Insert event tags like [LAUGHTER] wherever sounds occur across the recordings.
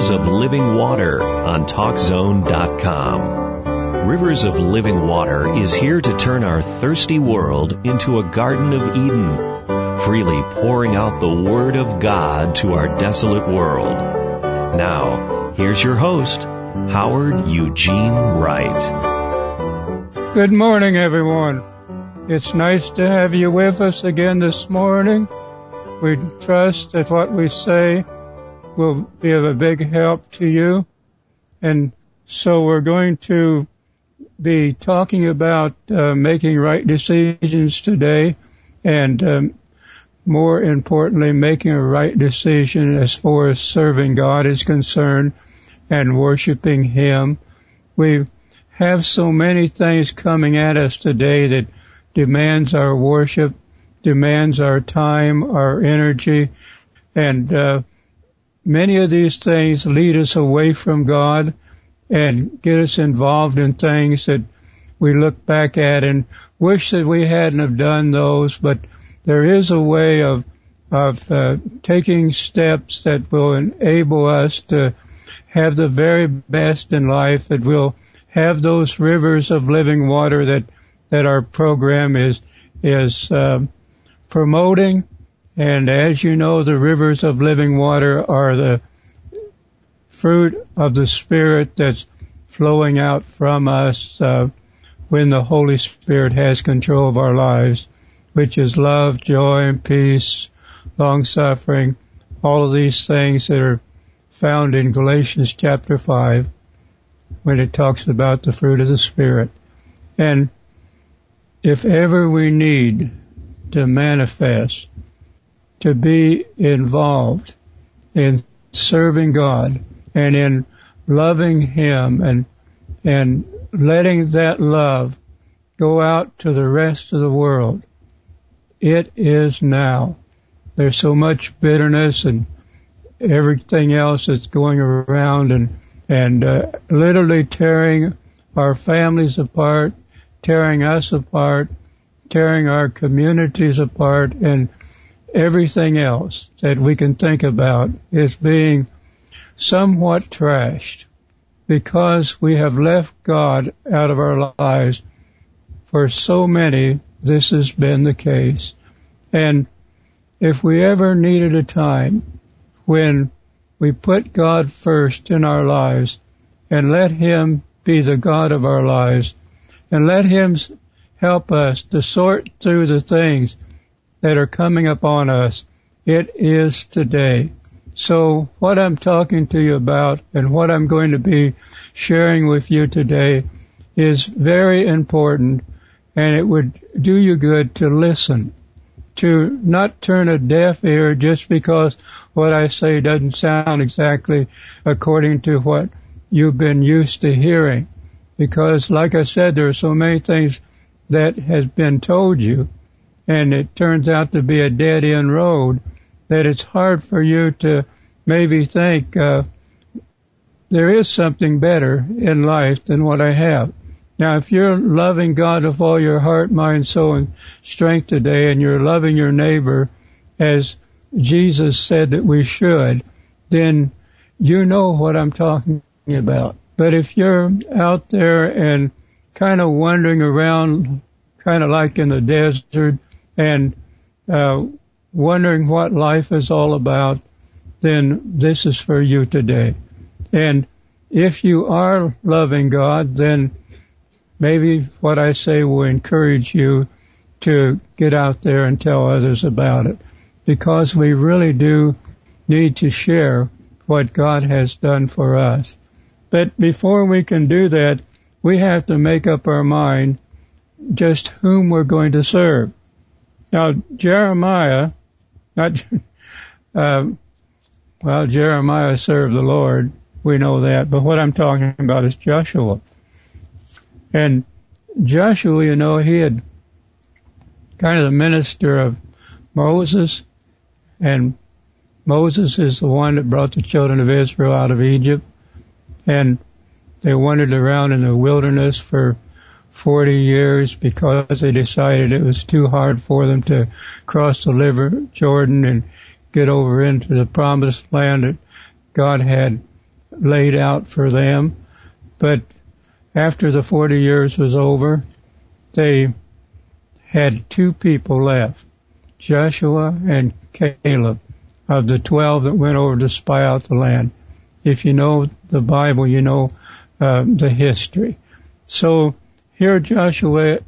Rivers of Living Water on TalkZone.com. Rivers of Living Water is here to turn our thirsty world into a Garden of Eden, freely pouring out the Word of God to our desolate world. Now, here's your host, Howard Eugene Wright. Good morning, everyone. It's nice to have you with us again this morning. We trust that what we say will be of a big help to you. And so we're going to be talking about uh, making right decisions today and um, more importantly, making a right decision as far as serving God is concerned and worshiping Him. We have so many things coming at us today that demands our worship, demands our time, our energy, and uh, many of these things lead us away from God and get us involved in things that we look back at and wish that we hadn't have done those, but there is a way of of uh, taking steps that will enable us to have the very best in life, that will have those rivers of living water that that our program is is uh, promoting. And as you know, the rivers of living water are the fruit of the Spirit that's flowing out from us uh, when the Holy Spirit has control of our lives, which is love, joy, and peace, long suffering, all of these things that are found in Galatians chapter 5 when it talks about the fruit of the Spirit. And if ever we need to manifest, to be involved in serving God and in loving Him and, and letting that love go out to the rest of the world, it is now. There's so much bitterness and everything else that's going around and, and, uh, literally tearing our families apart, tearing us apart, tearing our communities apart, and everything else that we can think about is being somewhat trashed because we have left God out of our lives. For so many, this has been the case. And if we ever needed a time when we put God first in our lives and let Him be the God of our lives, and let Him help us to sort through the things that are coming upon us. It is today. So what I'm talking to you about and what I'm going to be sharing with you today is very important and it would do you good to listen, to not turn a deaf ear just because what I say doesn't sound exactly according to what you've been used to hearing because like I said, there are so many things that has been told you and it turns out to be a dead end road that it's hard for you to maybe think, uh, there is something better in life than what I have. Now, if you're loving God with all your heart, mind, soul, and strength today, and you're loving your neighbor as Jesus said that we should, then you know what I'm talking about. But if you're out there and kind of wandering around, kind of like in the desert, and uh, wondering what life is all about, then this is for you today. And if you are loving God, then maybe what I say will encourage you to get out there and tell others about it. Because we really do need to share what God has done for us. But before we can do that, we have to make up our mind just whom we're going to serve. Now, Jeremiah, not, uh, well, Jeremiah served the Lord. We know that. But what I'm talking about is Joshua. And Joshua, you know, he had kind of the minister of Moses. And Moses is the one that brought the children of Israel out of Egypt and they wandered around in the wilderness for 40 years because they decided it was too hard for them to cross the river Jordan and get over into the promised land that God had laid out for them. But after the 40 years was over, they had two people left, Joshua and Caleb, of the 12 that went over to spy out the land. If you know the Bible, you know uh, the history. So here Joshua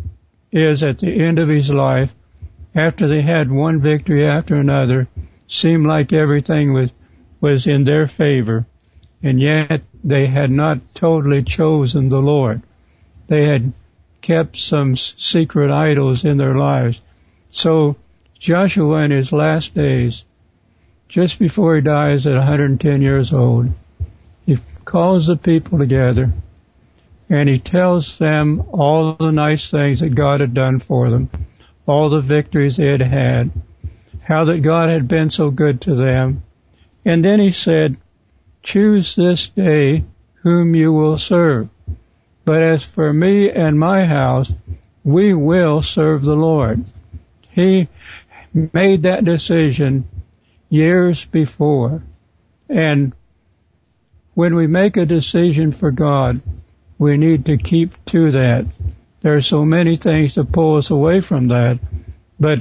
is at the end of his life, after they had one victory after another, seemed like everything was, was in their favor, and yet they had not totally chosen the Lord. They had kept some secret idols in their lives. So Joshua in his last days, just before he dies at 110 years old, he calls the people together and he tells them all the nice things that God had done for them, all the victories they had had, how that God had been so good to them. And then he said, choose this day whom you will serve. But as for me and my house, we will serve the Lord. He made that decision years before. And when we make a decision for God, we need to keep to that. There are so many things to pull us away from that, but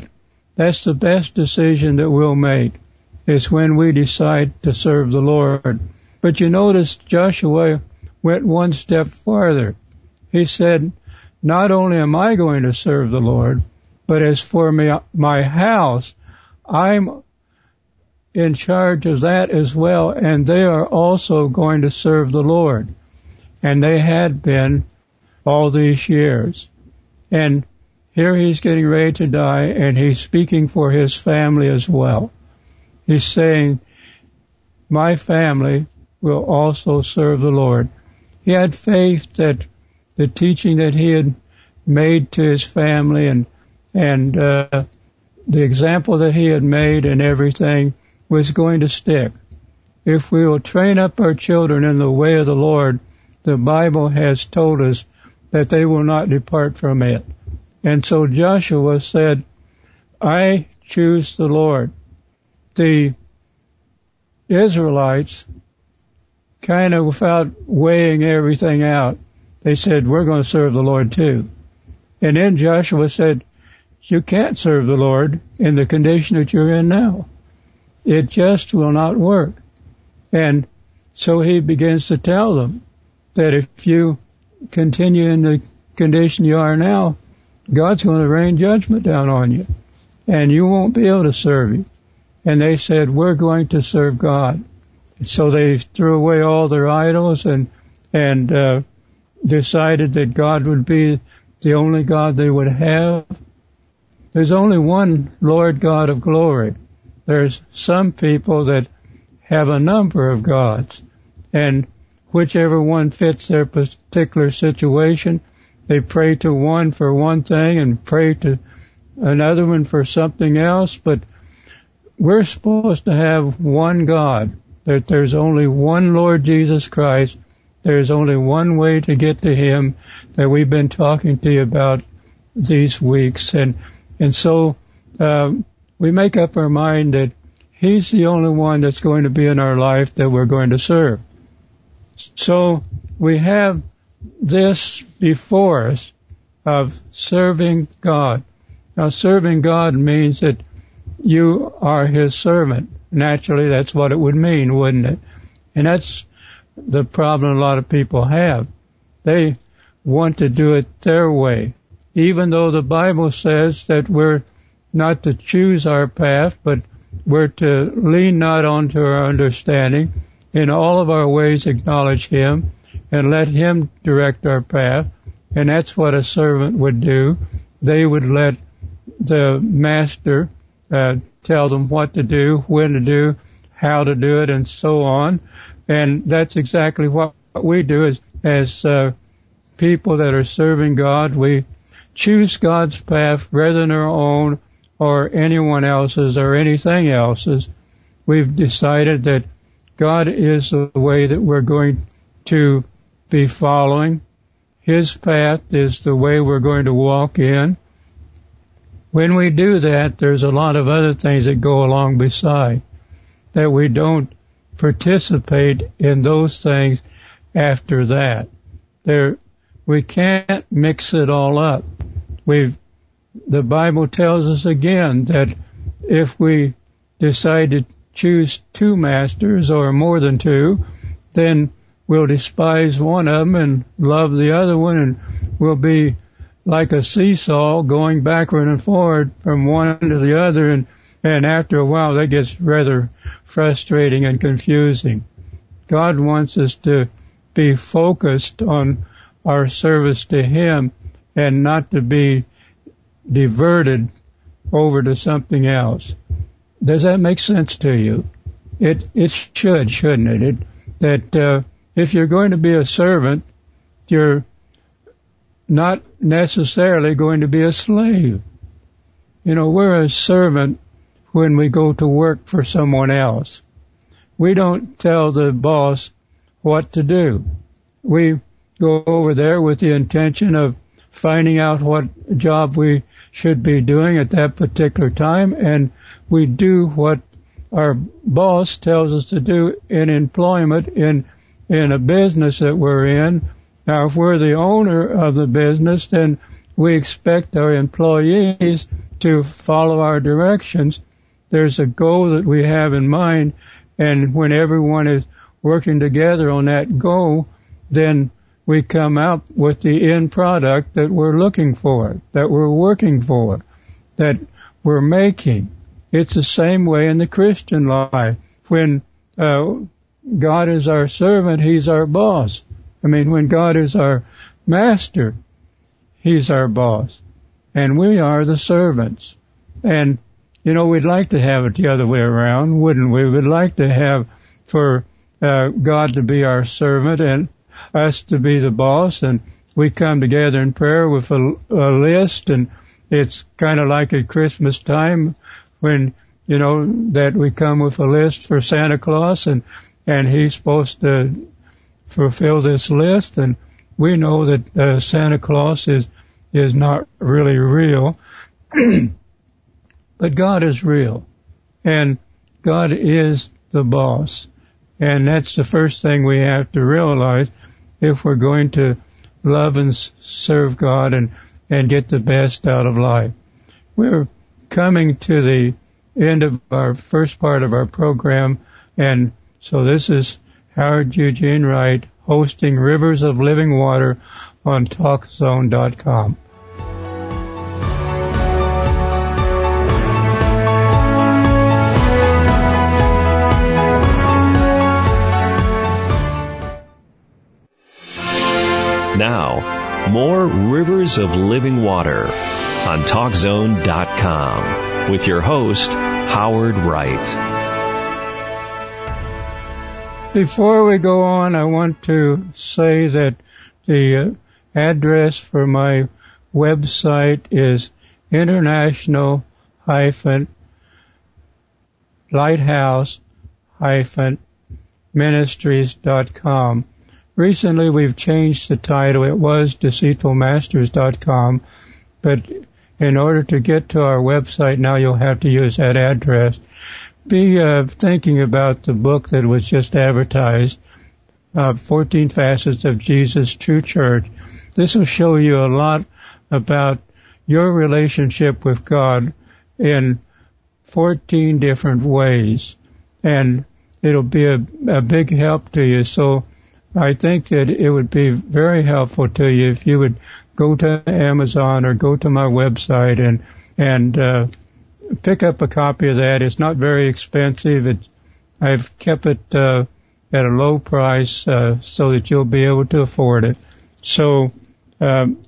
that's the best decision that we'll make is when we decide to serve the Lord. But you notice Joshua went one step farther. He said, not only am I going to serve the Lord, but as for me, my house, I'm in charge of that as well, and they are also going to serve the Lord and they had been all these years. And here he's getting ready to die and he's speaking for his family as well. He's saying, my family will also serve the Lord. He had faith that the teaching that he had made to his family and, and, uh, the example that he had made and everything was going to stick. If we will train up our children in the way of the Lord, the Bible has told us that they will not depart from it. And so Joshua said, I choose the Lord. The Israelites kind of without weighing everything out, they said, we're going to serve the Lord too. And then Joshua said, you can't serve the Lord in the condition that you're in now. It just will not work. And so he begins to tell them, that if you continue in the condition you are now, God's going to rain judgment down on you and you won't be able to serve Him. And they said, we're going to serve God. So they threw away all their idols and, and, uh, decided that God would be the only God they would have. There's only one Lord God of glory. There's some people that have a number of gods and whichever one fits their particular situation. They pray to one for one thing and pray to another one for something else, but we're supposed to have one God, that there's only one Lord Jesus Christ, there's only one way to get to Him that we've been talking to you about these weeks, and and so um, we make up our mind that He's the only one that's going to be in our life that we're going to serve. So we have this before us of serving God. Now serving God means that you are His servant. Naturally, that's what it would mean, wouldn't it? And that's the problem a lot of people have. They want to do it their way. Even though the Bible says that we're not to choose our path, but we're to lean not onto our understanding, in all of our ways acknowledge Him and let Him direct our path. And that's what a servant would do. They would let the master uh, tell them what to do, when to do, how to do it, and so on. And that's exactly what we do as, as uh, people that are serving God. We choose God's path rather than our own or anyone else's or anything else's. We've decided that God is the way that we're going to be following. His path is the way we're going to walk in. When we do that, there's a lot of other things that go along beside that we don't participate in those things after that. There, we can't mix it all up. We, the Bible tells us again that if we decide to choose two masters or more than two, then we'll despise one of them and love the other one and we'll be like a seesaw going backward and forward from one to the other and and after a while that gets rather frustrating and confusing. God wants us to be focused on our service to Him and not to be diverted over to something else. Does that make sense to you? It it should, shouldn't it? it that uh, if you're going to be a servant, you're not necessarily going to be a slave. You know, we're a servant when we go to work for someone else. We don't tell the boss what to do. We go over there with the intention of finding out what job we should be doing at that particular time and we do what our boss tells us to do in employment in in a business that we're in. Now if we're the owner of the business then we expect our employees to follow our directions. There's a goal that we have in mind and when everyone is working together on that goal, then we come out with the end product that we're looking for, that we're working for, that we're making. It's the same way in the Christian life. When uh, God is our servant, He's our boss. I mean, when God is our master, He's our boss. And we are the servants. And, you know, we'd like to have it the other way around, wouldn't we? We'd like to have for uh, God to be our servant and us to be the boss and we come together in prayer with a, a list and it's kind of like at Christmas time when, you know, that we come with a list for Santa Claus and, and he's supposed to fulfill this list and we know that uh, Santa Claus is, is not really real, [CLEARS THROAT] but God is real and God is the boss. And that's the first thing we have to realize if we're going to love and serve God and, and get the best out of life. We're coming to the end of our first part of our program, and so this is Howard Eugene Wright hosting Rivers of Living Water on TalkZone.com. Now, more Rivers of Living Water on TalkZone.com with your host, Howard Wright. Before we go on, I want to say that the uh, address for my website is international lighthouse ministries.com. Recently we've changed the title. It was deceitfulmasters.com, but in order to get to our website now you'll have to use that address. Be uh, thinking about the book that was just advertised, uh, 14 Facets of Jesus True Church. This will show you a lot about your relationship with God in 14 different ways. And it'll be a, a big help to you. So I think that it would be very helpful to you if you would go to Amazon or go to my website and and uh, pick up a copy of that. It's not very expensive. It, I've kept it uh, at a low price uh, so that you'll be able to afford it. So, um,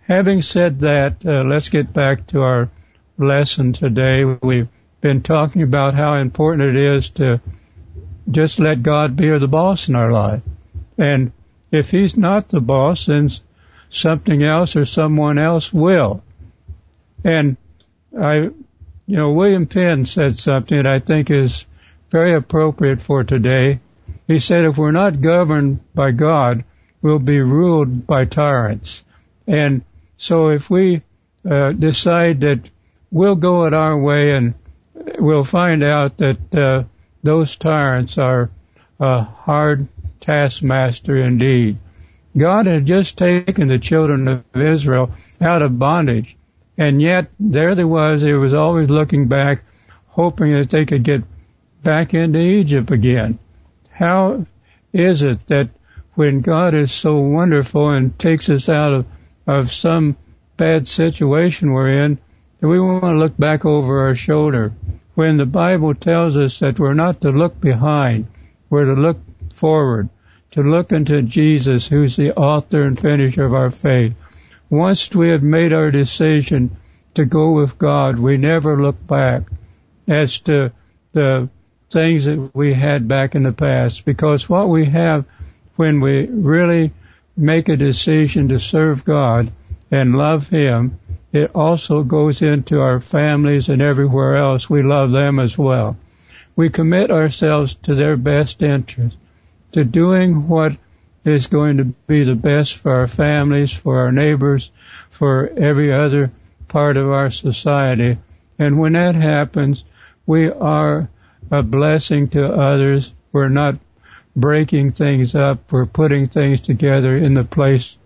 having said that, uh, let's get back to our lesson today. We've been talking about how important it is to just let God be the boss in our life. And if he's not the boss, then something else or someone else will. And I, you know, William Penn said something that I think is very appropriate for today. He said, if we're not governed by God, we'll be ruled by tyrants. And so if we uh, decide that we'll go it our way and we'll find out that uh, those tyrants are a hard taskmaster indeed. God had just taken the children of Israel out of bondage, and yet there they was, they was always looking back, hoping that they could get back into Egypt again. How is it that when God is so wonderful and takes us out of, of some bad situation we're in, that we want to look back over our shoulder? When the Bible tells us that we're not to look behind, we're to look forward, to look unto Jesus, who's the author and finisher of our faith. Once we have made our decision to go with God, we never look back as to the things that we had back in the past because what we have when we really make a decision to serve God and love Him, it also goes into our families and everywhere else. We love them as well. We commit ourselves to their best interest, to doing what is going to be the best for our families, for our neighbors, for every other part of our society. And when that happens, we are a blessing to others. We're not breaking things up. We're putting things together in the place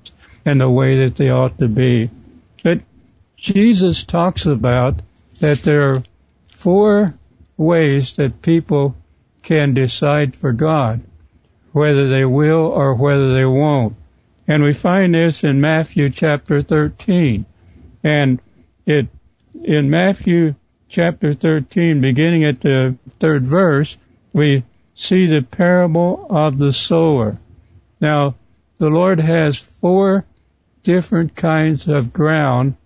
and the way that they ought to be. But Jesus talks about that there are four ways that people can decide for God, whether they will or whether they won't. And we find this in Matthew chapter 13. And it, in Matthew chapter 13, beginning at the third verse, we see the parable of the sower. Now, the Lord has four different kinds of ground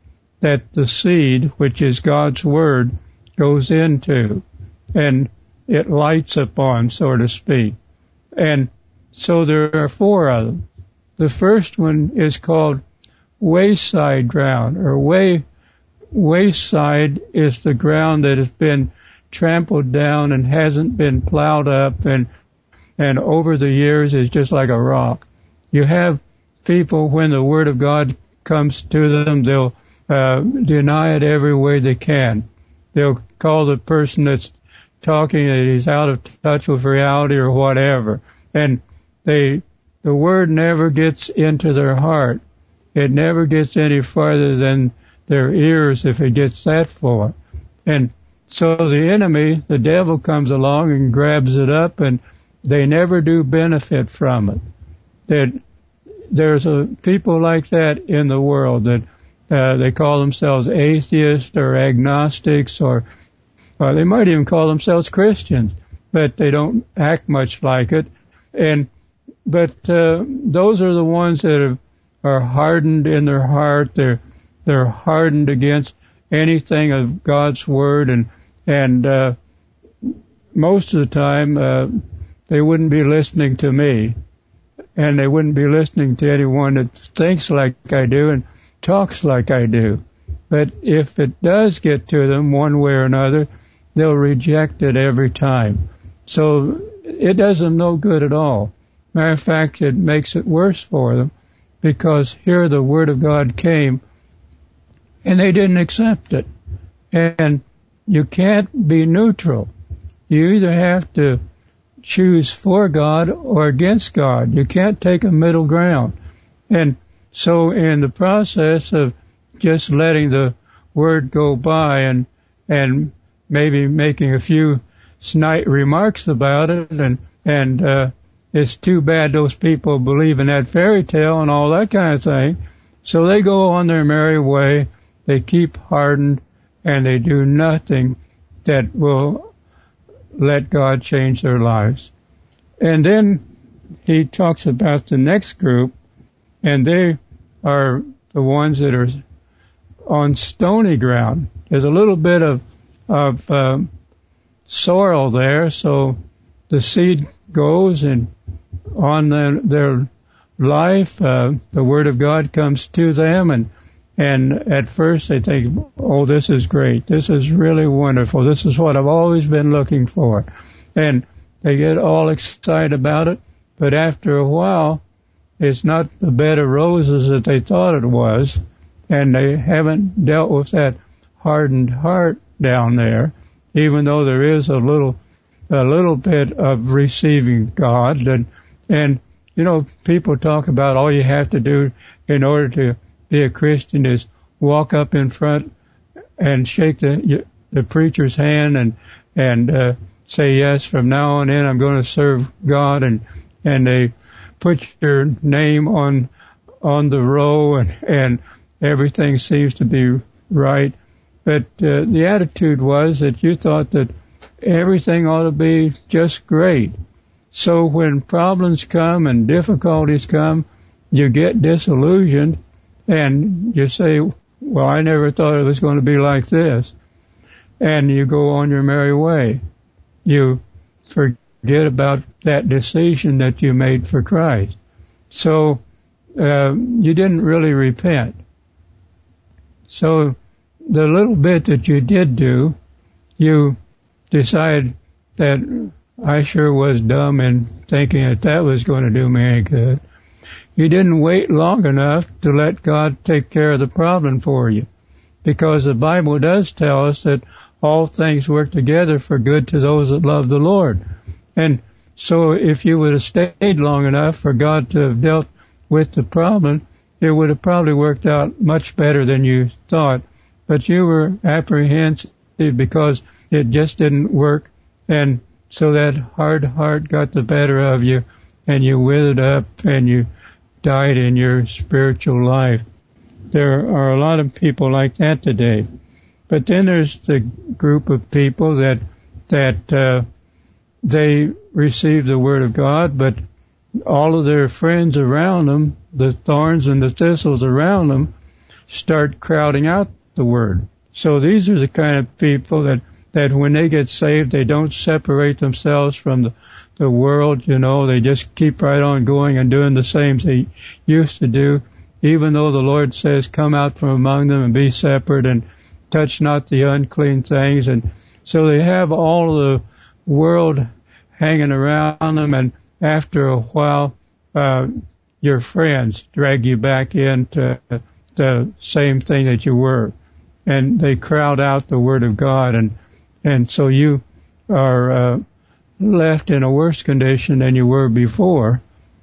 that the seed, which is God's Word, goes into and it lights upon, so to speak. And so there are four of them. The first one is called wayside ground or way wayside is the ground that has been trampled down and hasn't been plowed up and and over the years is just like a rock. You have people when the word of God comes to them, they'll uh, deny it every way they can. They'll call the person that's talking that he's out of touch with reality or whatever, and they the word never gets into their heart. It never gets any farther than their ears if it gets that far. And so the enemy, the devil comes along and grabs it up and they never do benefit from it. That there's a people like that in the world that uh, they call themselves atheists or agnostics or, they might even call themselves Christians, but they don't act much like it. And but uh, those are the ones that are, are hardened in their heart. They're they're hardened against anything of God's word, and and uh, most of the time uh, they wouldn't be listening to me, and they wouldn't be listening to anyone that thinks like I do and talks like I do. But if it does get to them one way or another, they'll reject it every time. So it does them no good at all. Matter of fact, it makes it worse for them because here the Word of God came and they didn't accept it. And you can't be neutral. You either have to choose for God or against God. You can't take a middle ground. And so in the process of just letting the word go by and, and maybe making a few snide remarks about it and, and, uh, it's too bad those people believe in that fairy tale and all that kind of thing. So they go on their merry way they keep hardened and they do nothing that will let God change their lives. And then he talks about the next group and they are the ones that are on stony ground. There's a little bit of, of um, soil there, so the seed goes and on the, their life, uh, the word of God comes to them and and at first they think, oh, this is great. This is really wonderful. This is what I've always been looking for. And they get all excited about it. But after a while, it's not the bed of roses that they thought it was. And they haven't dealt with that hardened heart down there, even though there is a little a little bit of receiving God. And and you know people talk about all you have to do in order to be a Christian is walk up in front and shake the the preacher's hand and and uh, say yes from now on in I'm going to serve God. And and they put your name on on the row and and everything seems to be right but uh, the attitude was that you thought that everything ought to be just great so when problems come and difficulties come you get disillusioned and you say well I never thought it was going to be like this and you go on your merry way you forget about that decision that you made for Christ. So uh, you didn't really repent. So the little bit that you did do, you decide that I sure was dumb in thinking that that was going to do me any good. You didn't wait long enough to let God take care of the problem for you. Because the Bible does tell us that all things work together for good to those that love the Lord. And so if you would have stayed long enough for God to have dealt with the problem, it would have probably worked out much better than you thought. But you were apprehensive because it just didn't work. And so that hard heart got the better of you and you withered up and you died in your spiritual life. There are a lot of people like that today. But then there's the group of people that that uh, they receive the word of God, but all of their friends around them, the thorns and the thistles around them, start crowding out the word. So these are the kind of people that that when they get saved, they don't separate themselves from the the world. You know, they just keep right on going and doing the same they used to do, even though the Lord says, "Come out from among them and be separate." and touch not the unclean things. And so they have all the world hanging around them. And after a while, uh, your friends drag you back into the same thing that you were. And they crowd out the word of God. And, and so you are, uh, left in a worse condition than you were before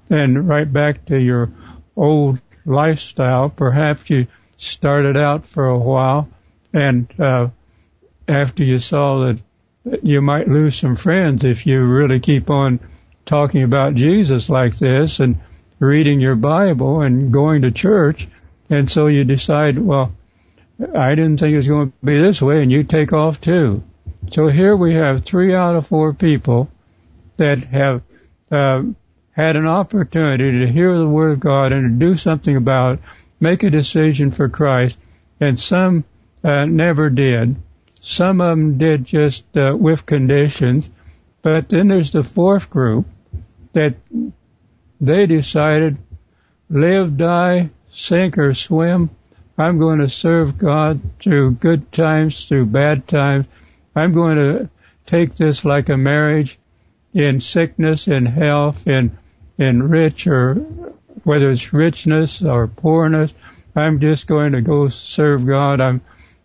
and right back to your old lifestyle. Perhaps you started out for a while and uh, after you saw that, you might lose some friends if you really keep on talking about Jesus like this and reading your Bible and going to church, and so you decide, well, I didn't think it was going to be this way, and you take off too. So here we have three out of four people that have uh, had an opportunity to hear the Word of God and to do something about it, make a decision for Christ, and some uh, never did. Some of them did just uh, with conditions, but then there's the fourth group that they decided live, die, sink or swim. I'm going to serve God through good times, through bad times. I'm going to take this like a marriage in sickness, in health, in, in rich or whether it's richness or poorness. I'm just going to go serve God. I'm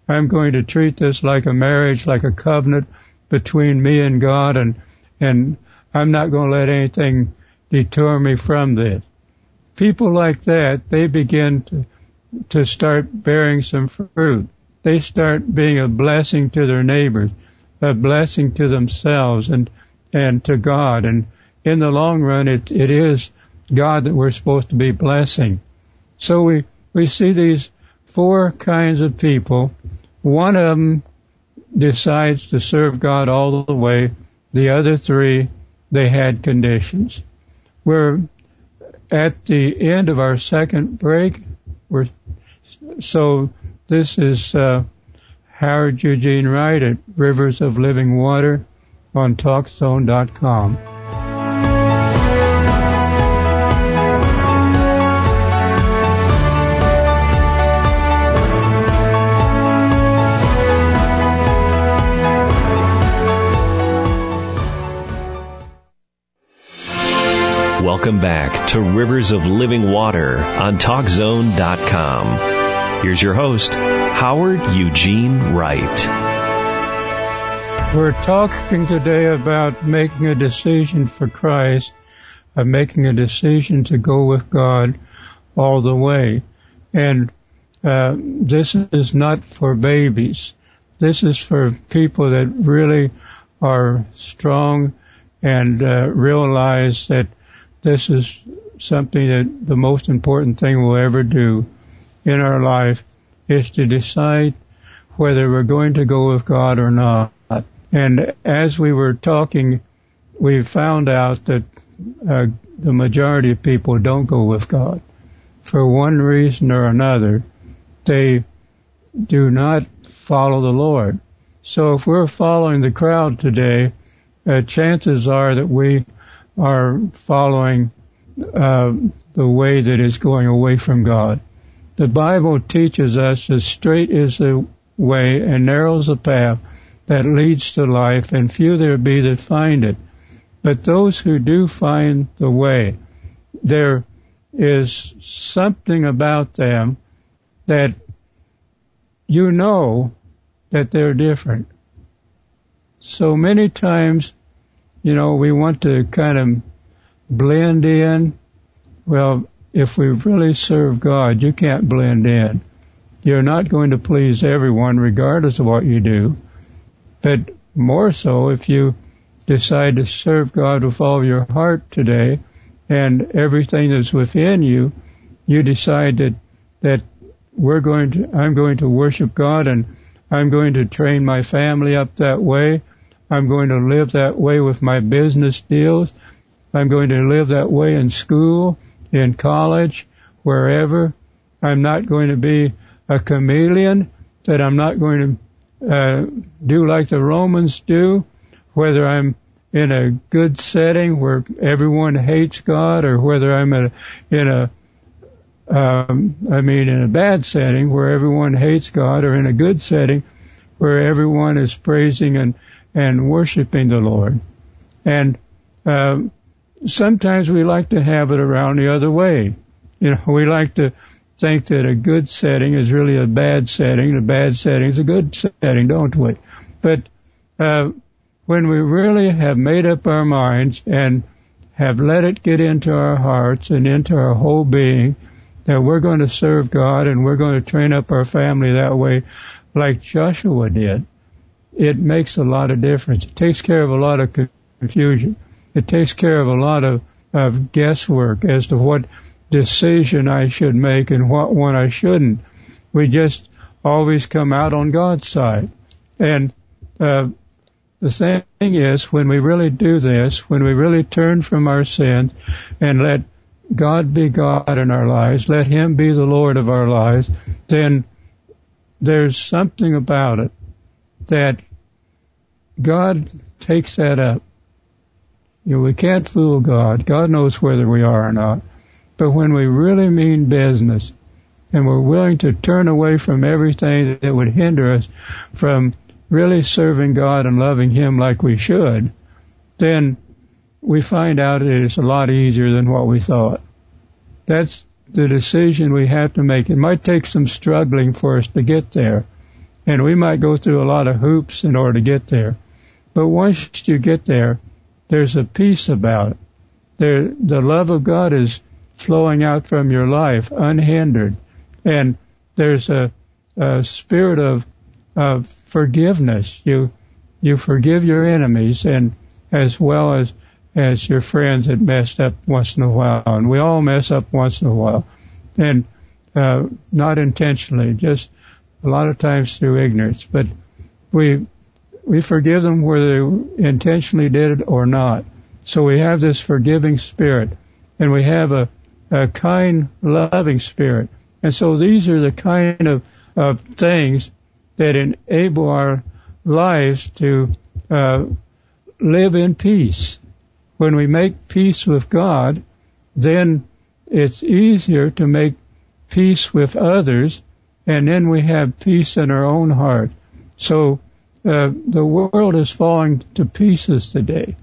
I'm going to treat this like a marriage, like a covenant between me and God, and and I'm not going to let anything deter me from this. People like that, they begin to to start bearing some fruit. They start being a blessing to their neighbors, a blessing to themselves and and to God. And in the long run, it it is God that we're supposed to be blessing. So we we see these four kinds of people. One of them decides to serve God all the way. The other three, they had conditions. We're at the end of our second break. We're, so this is uh, Howard Eugene Wright at Rivers of Living Water on TalkZone.com. Welcome back to Rivers of Living Water on TalkZone.com. Here's your host, Howard Eugene Wright. We're talking today about making a decision for Christ, of making a decision to go with God all the way. And uh, this is not for babies. This is for people that really are strong and uh, realize that this is something that the most important thing we'll ever do in our life is to decide whether we're going to go with God or not. And as we were talking, we found out that uh, the majority of people don't go with God for one reason or another. They do not follow the Lord. So if we're following the crowd today, uh, chances are that we are following uh, the way that is going away from God. The Bible teaches us that straight is the way and narrows the path that leads to life, and few there be that find it. But those who do find the way, there is something about them that you know that they're different. So many times, you know, we want to kind of blend in. Well, if we really serve God, you can't blend in. You're not going to please everyone regardless of what you do. But more so if you decide to serve God with all your heart today and everything that's within you, you decide that, that we're going to, I'm going to worship God and I'm going to train my family up that way. I'm going to live that way with my business deals. I'm going to live that way in school, in college, wherever. I'm not going to be a chameleon, that I'm not going to uh, do like the Romans do, whether I'm in a good setting where everyone hates God, or whether I'm in a, in a um, I mean, in a bad setting where everyone hates God, or in a good setting where everyone is praising and and worshiping the Lord. And um, sometimes we like to have it around the other way. You know, we like to think that a good setting is really a bad setting. A bad setting is a good setting, don't we? But uh, when we really have made up our minds and have let it get into our hearts and into our whole being that we're going to serve God and we're going to train up our family that way, like Joshua did, it makes a lot of difference. It takes care of a lot of confusion. It takes care of a lot of, of guesswork as to what decision I should make and what one I shouldn't. We just always come out on God's side. And uh, the thing is, when we really do this, when we really turn from our sins and let God be God in our lives, let Him be the Lord of our lives, then there's something about it that God takes that up. You know, we can't fool God. God knows whether we are or not. But when we really mean business and we're willing to turn away from everything that would hinder us from really serving God and loving Him like we should, then we find out it is a lot easier than what we thought. That's the decision we have to make. It might take some struggling for us to get there. And we might go through a lot of hoops in order to get there. But once you get there, there's a peace about it. There, the love of God is flowing out from your life unhindered. And there's a, a spirit of, of forgiveness. You, you forgive your enemies and as well as, as your friends that messed up once in a while. And we all mess up once in a while. And, uh, not intentionally, just a lot of times through ignorance. But we, we forgive them whether they intentionally did it or not. So we have this forgiving spirit and we have a, a kind, loving spirit. And so these are the kind of, of things that enable our lives to uh, live in peace. When we make peace with God, then it's easier to make peace with others, and then we have peace in our own heart. So uh, the world is falling to pieces today,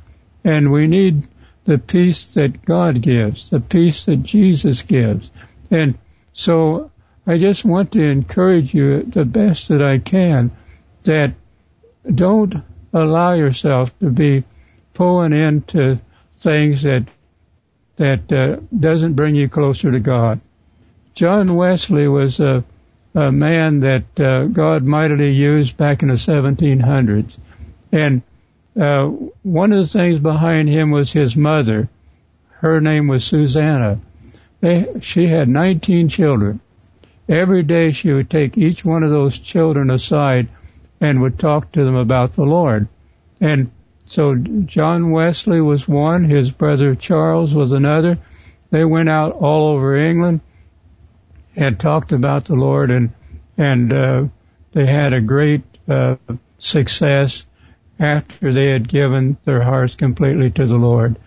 and we need the peace that God gives, the peace that Jesus gives. And so I just want to encourage you the best that I can that don't allow yourself to be pulling into things that that uh, doesn't bring you closer to God. John Wesley was a, a man that uh, God mightily used back in the 1700s, and uh, one of the things behind him was his mother. Her name was Susanna. They, she had 19 children. Every day she would take each one of those children aside and would talk to them about the Lord. And so John Wesley was one, his brother Charles was another. They went out all over England and talked about the Lord and and uh, they had a great uh, success after they had given their hearts completely to the Lord.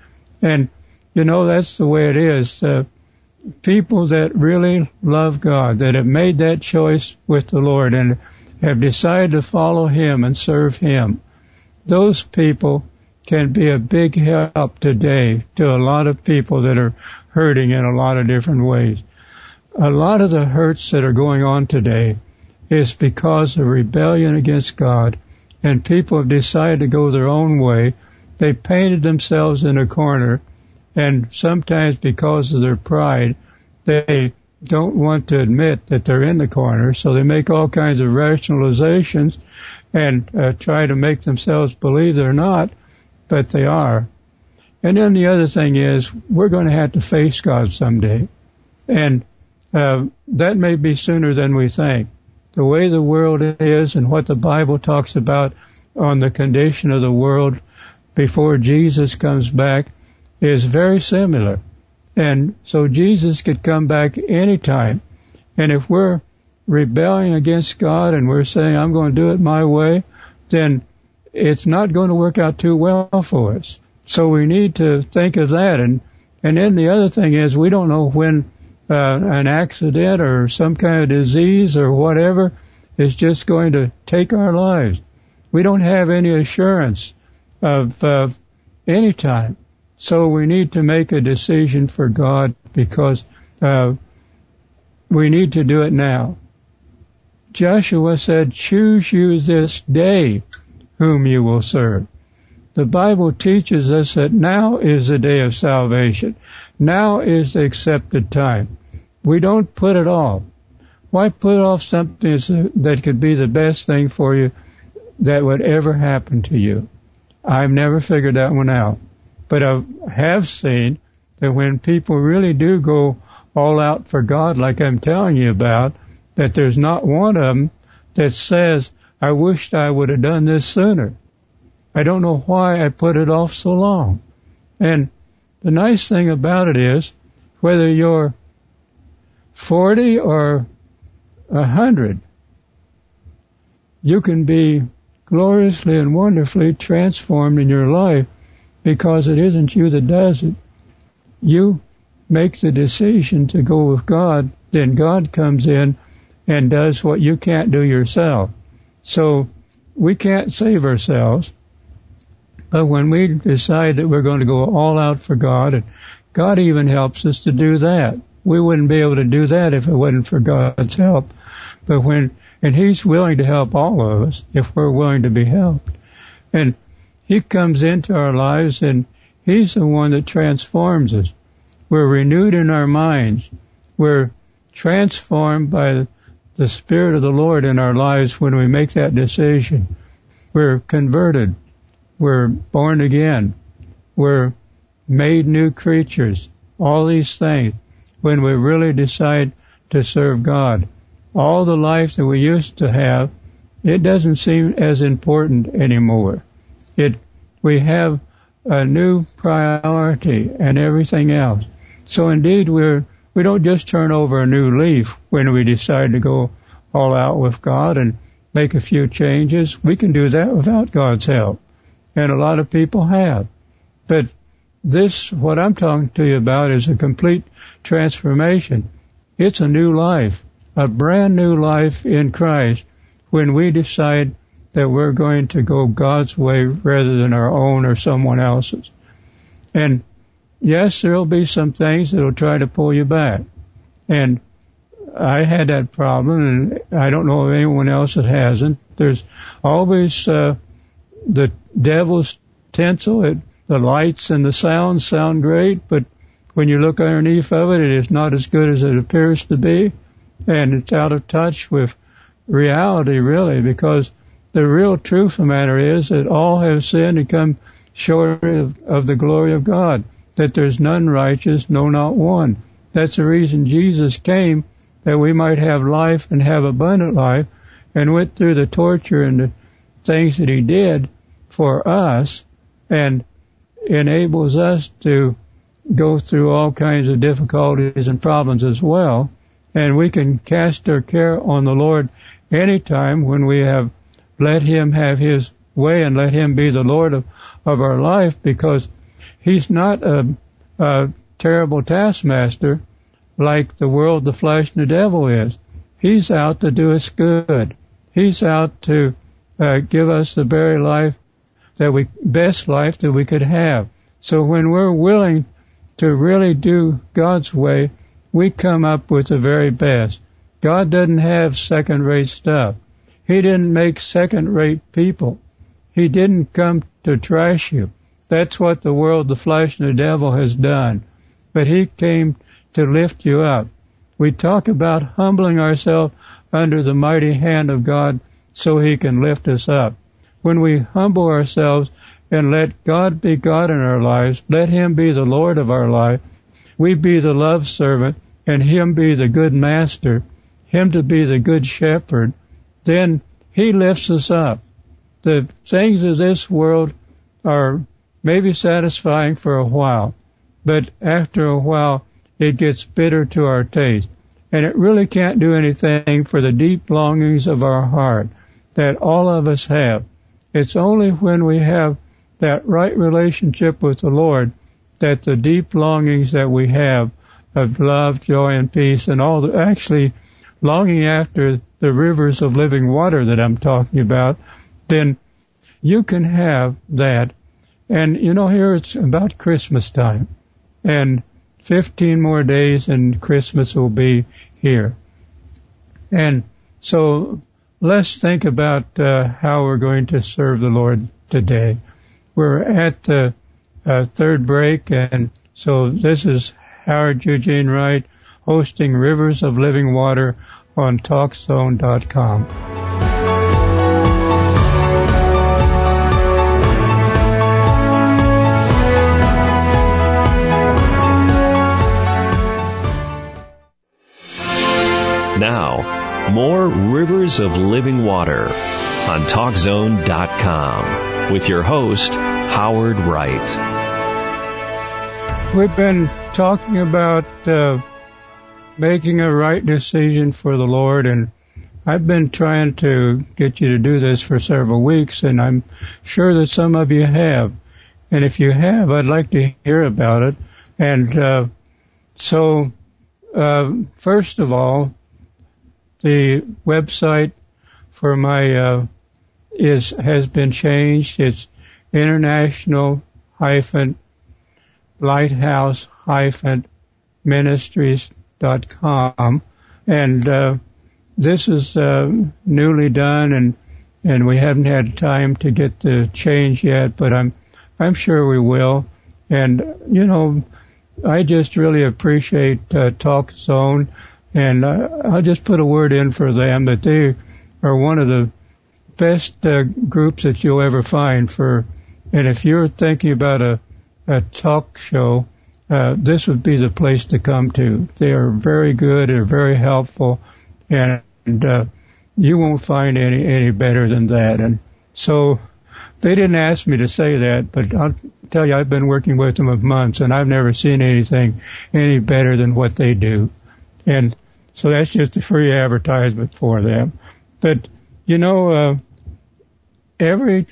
And you know that's the way it is. Uh, people that really love God, that have made that choice with the Lord and have decided to follow Him and serve Him, those people can be a big help today to a lot of people that are hurting in a lot of different ways. A lot of the hurts that are going on today is because of rebellion against God and people have decided to go their own way. They've painted themselves in a corner and sometimes because of their pride, they don't want to admit that they're in the corner, so they make all kinds of rationalizations and uh, try to make themselves believe they're not, but they are. And then the other thing is, we're going to have to face God someday. And uh, that may be sooner than we think. The way the world is and what the Bible talks about on the condition of the world before Jesus comes back is very similar. And so Jesus could come back anytime. And if we're rebelling against God and we're saying, I'm going to do it my way, then it's not going to work out too well for us. So we need to think of that. And, and then the other thing is we don't know when uh, an accident or some kind of disease or whatever is just going to take our lives. We don't have any assurance of uh, any time. So we need to make a decision for God because uh, we need to do it now. Joshua said, choose you this day whom you will serve. The Bible teaches us that now is the day of salvation. Now is the accepted time. We don't put it off. Why put off something uh, that could be the best thing for you that would ever happen to you? I've never figured that one out. But I have seen that when people really do go all out for God, like I'm telling you about, that there's not one of them that says, I wished I would have done this sooner. I don't know why I put it off so long. And the nice thing about it is, whether you're 40 or 100, you can be gloriously and wonderfully transformed in your life because it isn't you that does it. You make the decision to go with God, then God comes in and does what you can't do yourself. So we can't save ourselves, but when we decide that we're going to go all out for God, and God even helps us to do that. We wouldn't be able to do that if it wasn't for God's help. But when, and He's willing to help all of us if we're willing to be helped. And he comes into our lives and He's the one that transforms us. We're renewed in our minds. We're transformed by the Spirit of the Lord in our lives when we make that decision. We're converted. We're born again. We're made new creatures. All these things when we really decide to serve God. All the life that we used to have, it doesn't seem as important anymore it we have a new priority and everything else. So indeed we're we don't just turn over a new leaf when we decide to go all out with God and make a few changes. We can do that without God's help. And a lot of people have. But this, what I'm talking to you about is a complete transformation. It's a new life, a brand new life in Christ when we decide that we're going to go God's way rather than our own or someone else's. And yes, there'll be some things that'll try to pull you back. And I had that problem, and I don't know of anyone else that hasn't. There's always uh, the devil's tinsel. It, the lights and the sounds sound great, but when you look underneath of it, it is not as good as it appears to be, and it's out of touch with reality, really, because the real truth of the matter is that all have sinned and come short of, of the glory of God, that there's none righteous, no, not one. That's the reason Jesus came, that we might have life and have abundant life, and went through the torture and the things that he did for us, and enables us to go through all kinds of difficulties and problems as well. And we can cast our care on the Lord anytime when we have let Him have His way and let Him be the Lord of, of our life because He's not a, a terrible taskmaster like the world, the flesh, and the devil is. He's out to do us good. He's out to uh, give us the very life that we, best life that we could have. So when we're willing to really do God's way, we come up with the very best. God doesn't have second rate stuff. He didn't make second rate people. He didn't come to trash you. That's what the world, the flesh, and the devil has done. But he came to lift you up. We talk about humbling ourselves under the mighty hand of God so he can lift us up. When we humble ourselves and let God be God in our lives, let him be the Lord of our life, we be the love servant and him be the good master, him to be the good shepherd, then he lifts us up. The things of this world are maybe satisfying for a while, but after a while it gets bitter to our taste. And it really can't do anything for the deep longings of our heart that all of us have. It's only when we have that right relationship with the Lord that the deep longings that we have of love, joy, and peace, and all the actually longing after the rivers of living water that I'm talking about, then you can have that. And you know, here it's about Christmas time. And 15 more days and Christmas will be here. And so let's think about uh, how we're going to serve the Lord today. We're at the uh, third break, and so this is Howard Eugene Wright hosting Rivers of Living Water on TalkZone.com. Now, more Rivers of Living Water on TalkZone.com with your host, Howard Wright. We've been talking about uh, making a right decision for the Lord, and I've been trying to get you to do this for several weeks, and I'm sure that some of you have. And if you have, I'd like to hear about it. And uh, so, uh, first of all, the website for my uh, is has been changed. It's international hyphen lighthouse-ministries.com. And uh, this is uh, newly done, and and we haven't had time to get the change yet, but I'm I'm sure we will. And you know, I just really appreciate uh, Talk Zone, and I'll just put a word in for them that they are one of the best uh, groups that you'll ever find for. And if you're thinking about a a talk show, uh, this would be the place to come to. They are very good, they're very helpful, and, and uh, you won't find any any better than that. And so they didn't ask me to say that, but I'll tell you, I've been working with them for months, and I've never seen anything any better than what they do. And so that's just a free advertisement for them. But you know, uh, every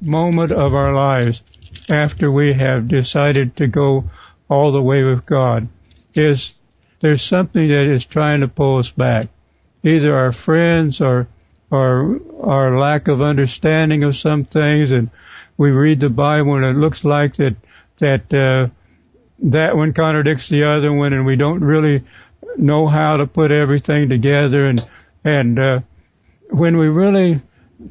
moment of our lives after we have decided to go all the way with God is there's something that is trying to pull us back. Either our friends or or our lack of understanding of some things and we read the Bible and it looks like that that uh, that one contradicts the other one and we don't really know how to put everything together and and uh, when we really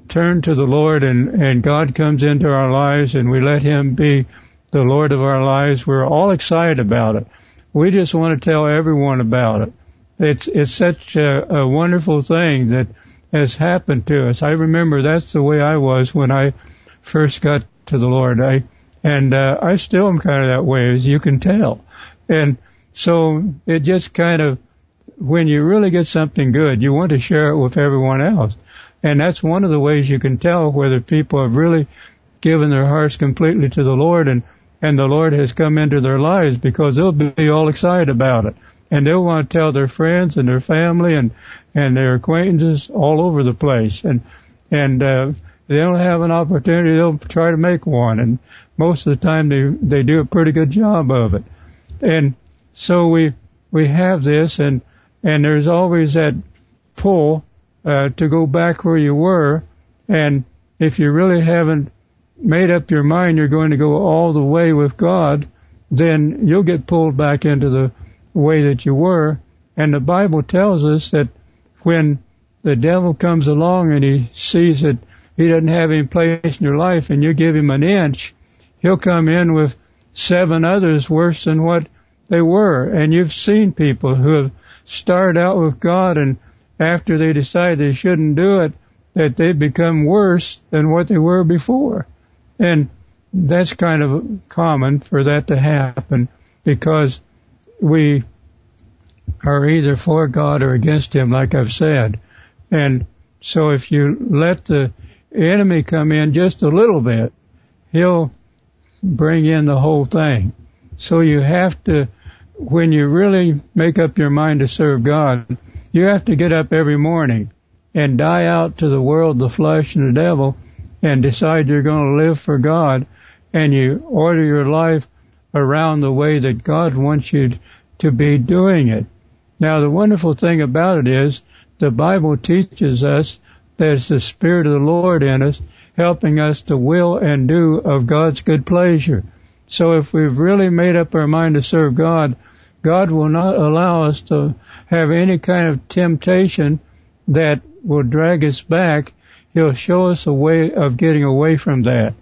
turn to the Lord and, and God comes into our lives and we let Him be the Lord of our lives, we're all excited about it. We just want to tell everyone about it. It's, it's such a, a wonderful thing that has happened to us. I remember that's the way I was when I first got to the Lord. I, and, uh, I still am kind of that way as you can tell. And so it just kind of, when you really get something good, you want to share it with everyone else. And that's one of the ways you can tell whether people have really given their hearts completely to the Lord and, and the Lord has come into their lives because they'll be all excited about it. And they'll want to tell their friends and their family and, and their acquaintances all over the place. And, and, uh, they don't have an opportunity, they'll try to make one. And most of the time they, they do a pretty good job of it. And so we, we have this and, and there's always that pull uh, to go back where you were. And if you really haven't made up your mind you're going to go all the way with God, then you'll get pulled back into the way that you were. And the Bible tells us that when the devil comes along and he sees that he doesn't have any place in your life and you give him an inch, he'll come in with seven others worse than what they were. And you've seen people who have started out with God and after they decide they shouldn't do it, that they become worse than what they were before. And that's kind of common for that to happen because we are either for God or against Him, like I've said. And so if you let the enemy come in just a little bit, he'll bring in the whole thing. So you have to, when you really make up your mind to serve God, you have to get up every morning and die out to the world, the flesh, and the devil, and decide you're going to live for God, and you order your life around the way that God wants you to be doing it. Now, the wonderful thing about it is the Bible teaches us there's the Spirit of the Lord in us, helping us to will and do of God's good pleasure. So if we've really made up our mind to serve God, God will not allow us to have any kind of temptation that will drag us back. He'll show us a way of getting away from that.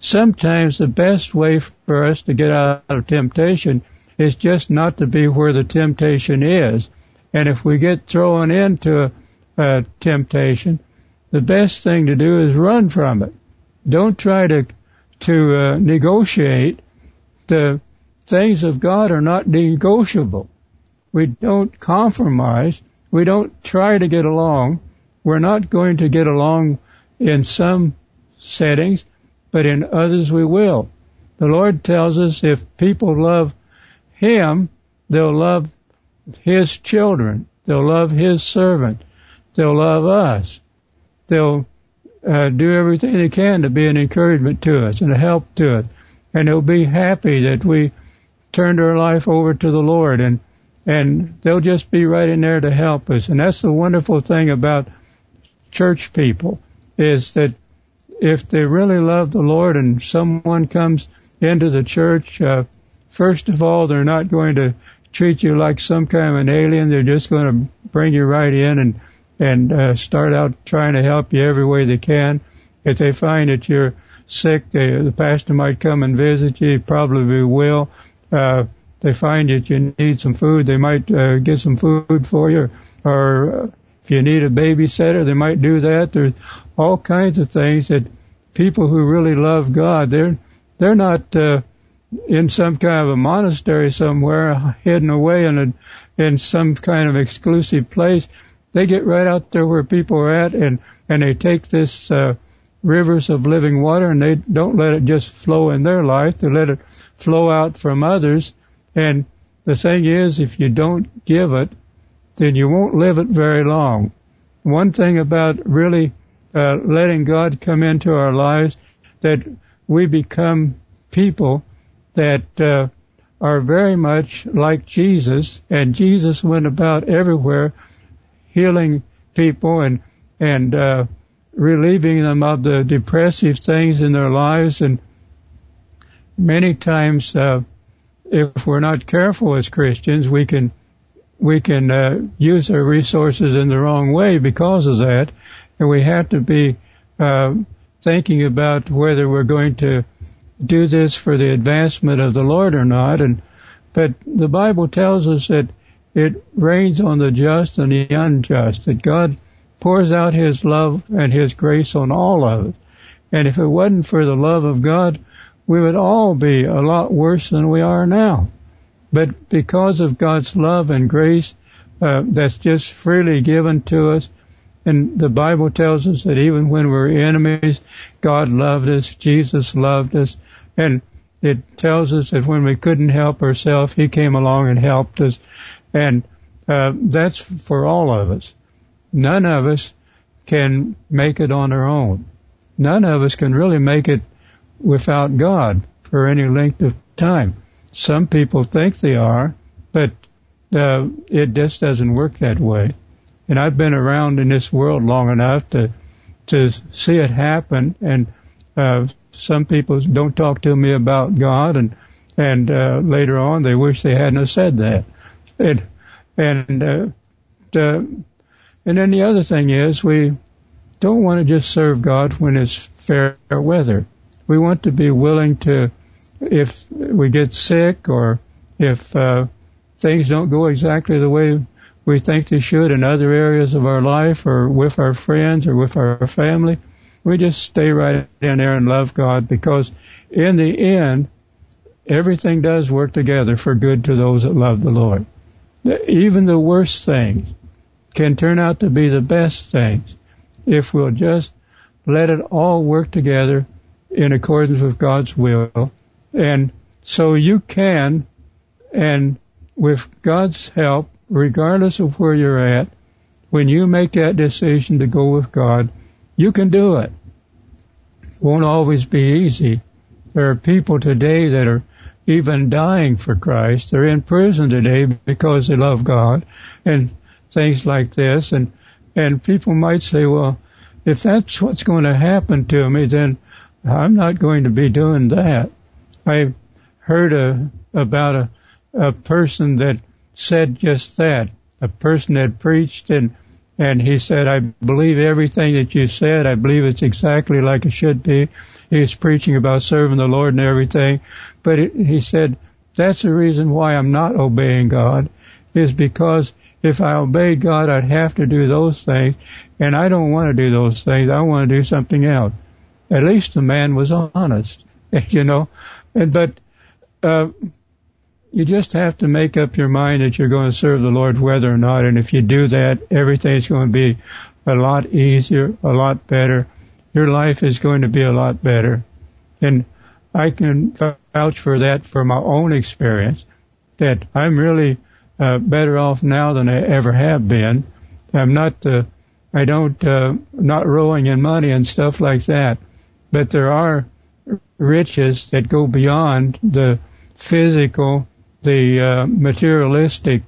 Sometimes the best way for us to get out of temptation is just not to be where the temptation is. And if we get thrown into a, a temptation, the best thing to do is run from it. Don't try to to uh, negotiate. The things of God are not negotiable. We don't compromise. We don't try to get along. We're not going to get along in some settings, but in others we will. The Lord tells us if people love Him, they'll love His children. They'll love His servant. They'll love us. They'll uh, do everything they can to be an encouragement to us and a help to us. And they'll be happy that we turned our life over to the Lord and and they'll just be right in there to help us. And that's the wonderful thing about church people is that if they really love the Lord and someone comes into the church, uh, first of all, they're not going to treat you like some kind of an alien. They're just going to bring you right in and and uh, start out trying to help you every way they can. If they find that you're sick, the pastor might come and visit you. He probably will uh, they find that you need some food, they might uh, get some food for you, or uh, if you need a babysitter, they might do that. There's all kinds of things that people who really love God, they're they're not uh, in some kind of a monastery somewhere, [LAUGHS] hidden away in a in some kind of exclusive place. They get right out there where people are at, and and they take this uh, rivers of living water, and they don't let it just flow in their life. They let it flow out from others. And the thing is, if you don't give it, then you won't live it very long. One thing about really uh, letting God come into our lives, that we become people that uh, are very much like Jesus, and Jesus went about everywhere healing people and and uh, relieving them of the depressive things in their lives and many times, uh, if we're not careful as Christians, we can we can uh, use our resources in the wrong way because of that, and we have to be uh, thinking about whether we're going to do this for the advancement of the Lord or not. And but the Bible tells us that it rains on the just and the unjust. That God pours out His love and His grace on all of us. And if it wasn't for the love of God, we would all be a lot worse than we are now. But because of God's love and grace uh, that's just freely given to us, and the Bible tells us that even when we we're enemies, God loved us, Jesus loved us, and it tells us that when we couldn't help ourselves, He came along and helped us, and uh, that's for all of us. None of us can make it on our own. None of us can really make it without God for any length of time. Some people think they are, but uh, it just doesn't work that way. And I've been around in this world long enough to to see it happen. And uh, some people don't talk to me about God, and and uh, later on they wish they hadn't said that. And and uh, and then the other thing is we don't want to just serve God when it's fair weather. We want to be willing to, if we get sick or if uh, things don't go exactly the way we think they should in other areas of our life or with our friends or with our family, we just stay right in there and love God because in the end, everything does work together for good to those that love the Lord. Even the worst things can turn out to be the best things if we'll just let it all work together in accordance with God's will. And so you can, and with God's help, regardless of where you're at, when you make that decision to go with God, you can do it. It won't always be easy. There are people today that are even dying for Christ. They're in prison today because they love God and things like this. And, and people might say, well, if that's what's going to happen to me, then I'm not going to be doing that. I heard a, about a, a person that said just that. A person had preached and and he said, I believe everything that you said. I believe it's exactly like it should be. He was preaching about serving the Lord and everything. But it, he said, that's the reason why I'm not obeying God is because if I obeyed God, I'd have to do those things. And I don't want to do those things. I want to do something else. At least the man was honest, [LAUGHS] you know. But, uh, you just have to make up your mind that you're going to serve the Lord whether or not. And if you do that, everything's going to be a lot easier, a lot better. Your life is going to be a lot better. And I can vouch for that from my own experience that I'm really uh, better off now than I ever have been. I'm not, uh, I don't, uh, not rolling in money and stuff like that, but there are riches that go beyond the physical the uh, materialistic,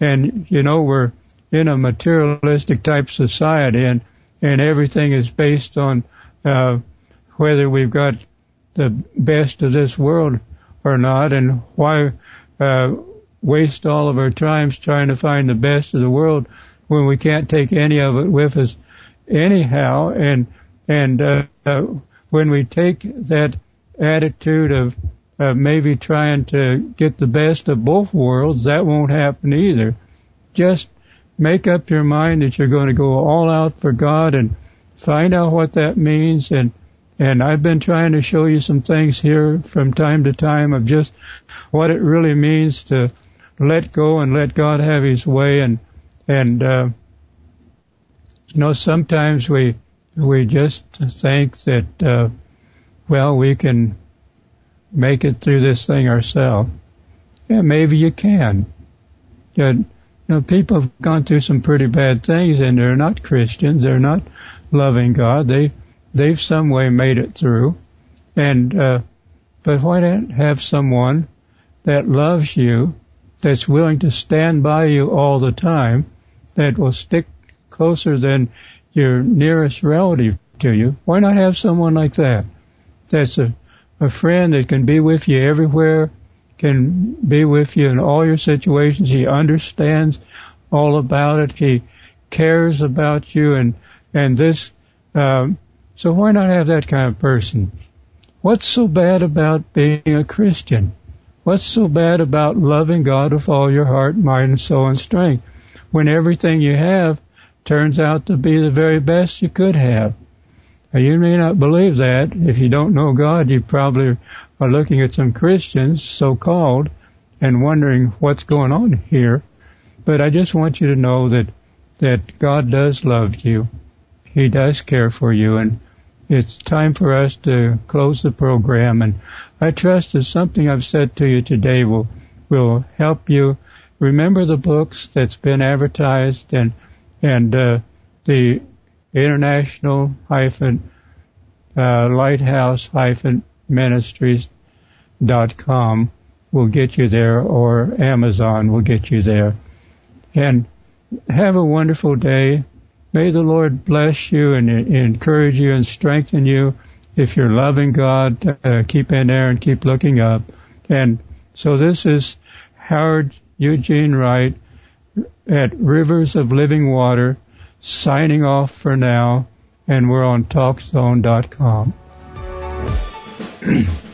and you know we're in a materialistic type society, and and everything is based on uh, whether we've got the best of this world or not, and why uh, waste all of our times trying to find the best of the world when we can't take any of it with us anyhow, and and uh, uh, when we take that attitude of uh, maybe trying to get the best of both worlds, that won't happen either. Just make up your mind that you're going to go all out for God and find out what that means and and I've been trying to show you some things here from time to time of just what it really means to let go and let God have His way and and uh, you know sometimes we we just think that uh, well we can make it through this thing ourselves. Yeah, maybe you can. You know, people have gone through some pretty bad things and they're not Christians. They're not loving God. They, they've some way made it through. And, uh, but why not have someone that loves you, that's willing to stand by you all the time, that will stick closer than your nearest relative to you? Why not have someone like that? That's a a friend that can be with you everywhere, can be with you in all your situations. He understands all about it. He cares about you, and and this um, So why not have that kind of person? What's so bad about being a Christian? What's so bad about loving God with all your heart, mind, and soul and strength when everything you have turns out to be the very best you could have? Now, you may not believe that. If you don't know God, you probably are looking at some Christians, so-called, and wondering what's going on here. But I just want you to know that, that God does love you. He does care for you and it's time for us to close the program and I trust that something I've said to you today will, will help you remember the books that's been advertised and, and, uh, the international hyphen, uh, lighthouse hyphen ministries dot com will get you there or Amazon will get you there. And have a wonderful day. May the Lord bless you and, encourage you and strengthen you. If you're loving God, uh, keep in there and keep looking up. And so this is Howard Eugene Wright at Rivers of Living Water signing off for now. And we're on TalkZone.com. [CLEARS THROAT]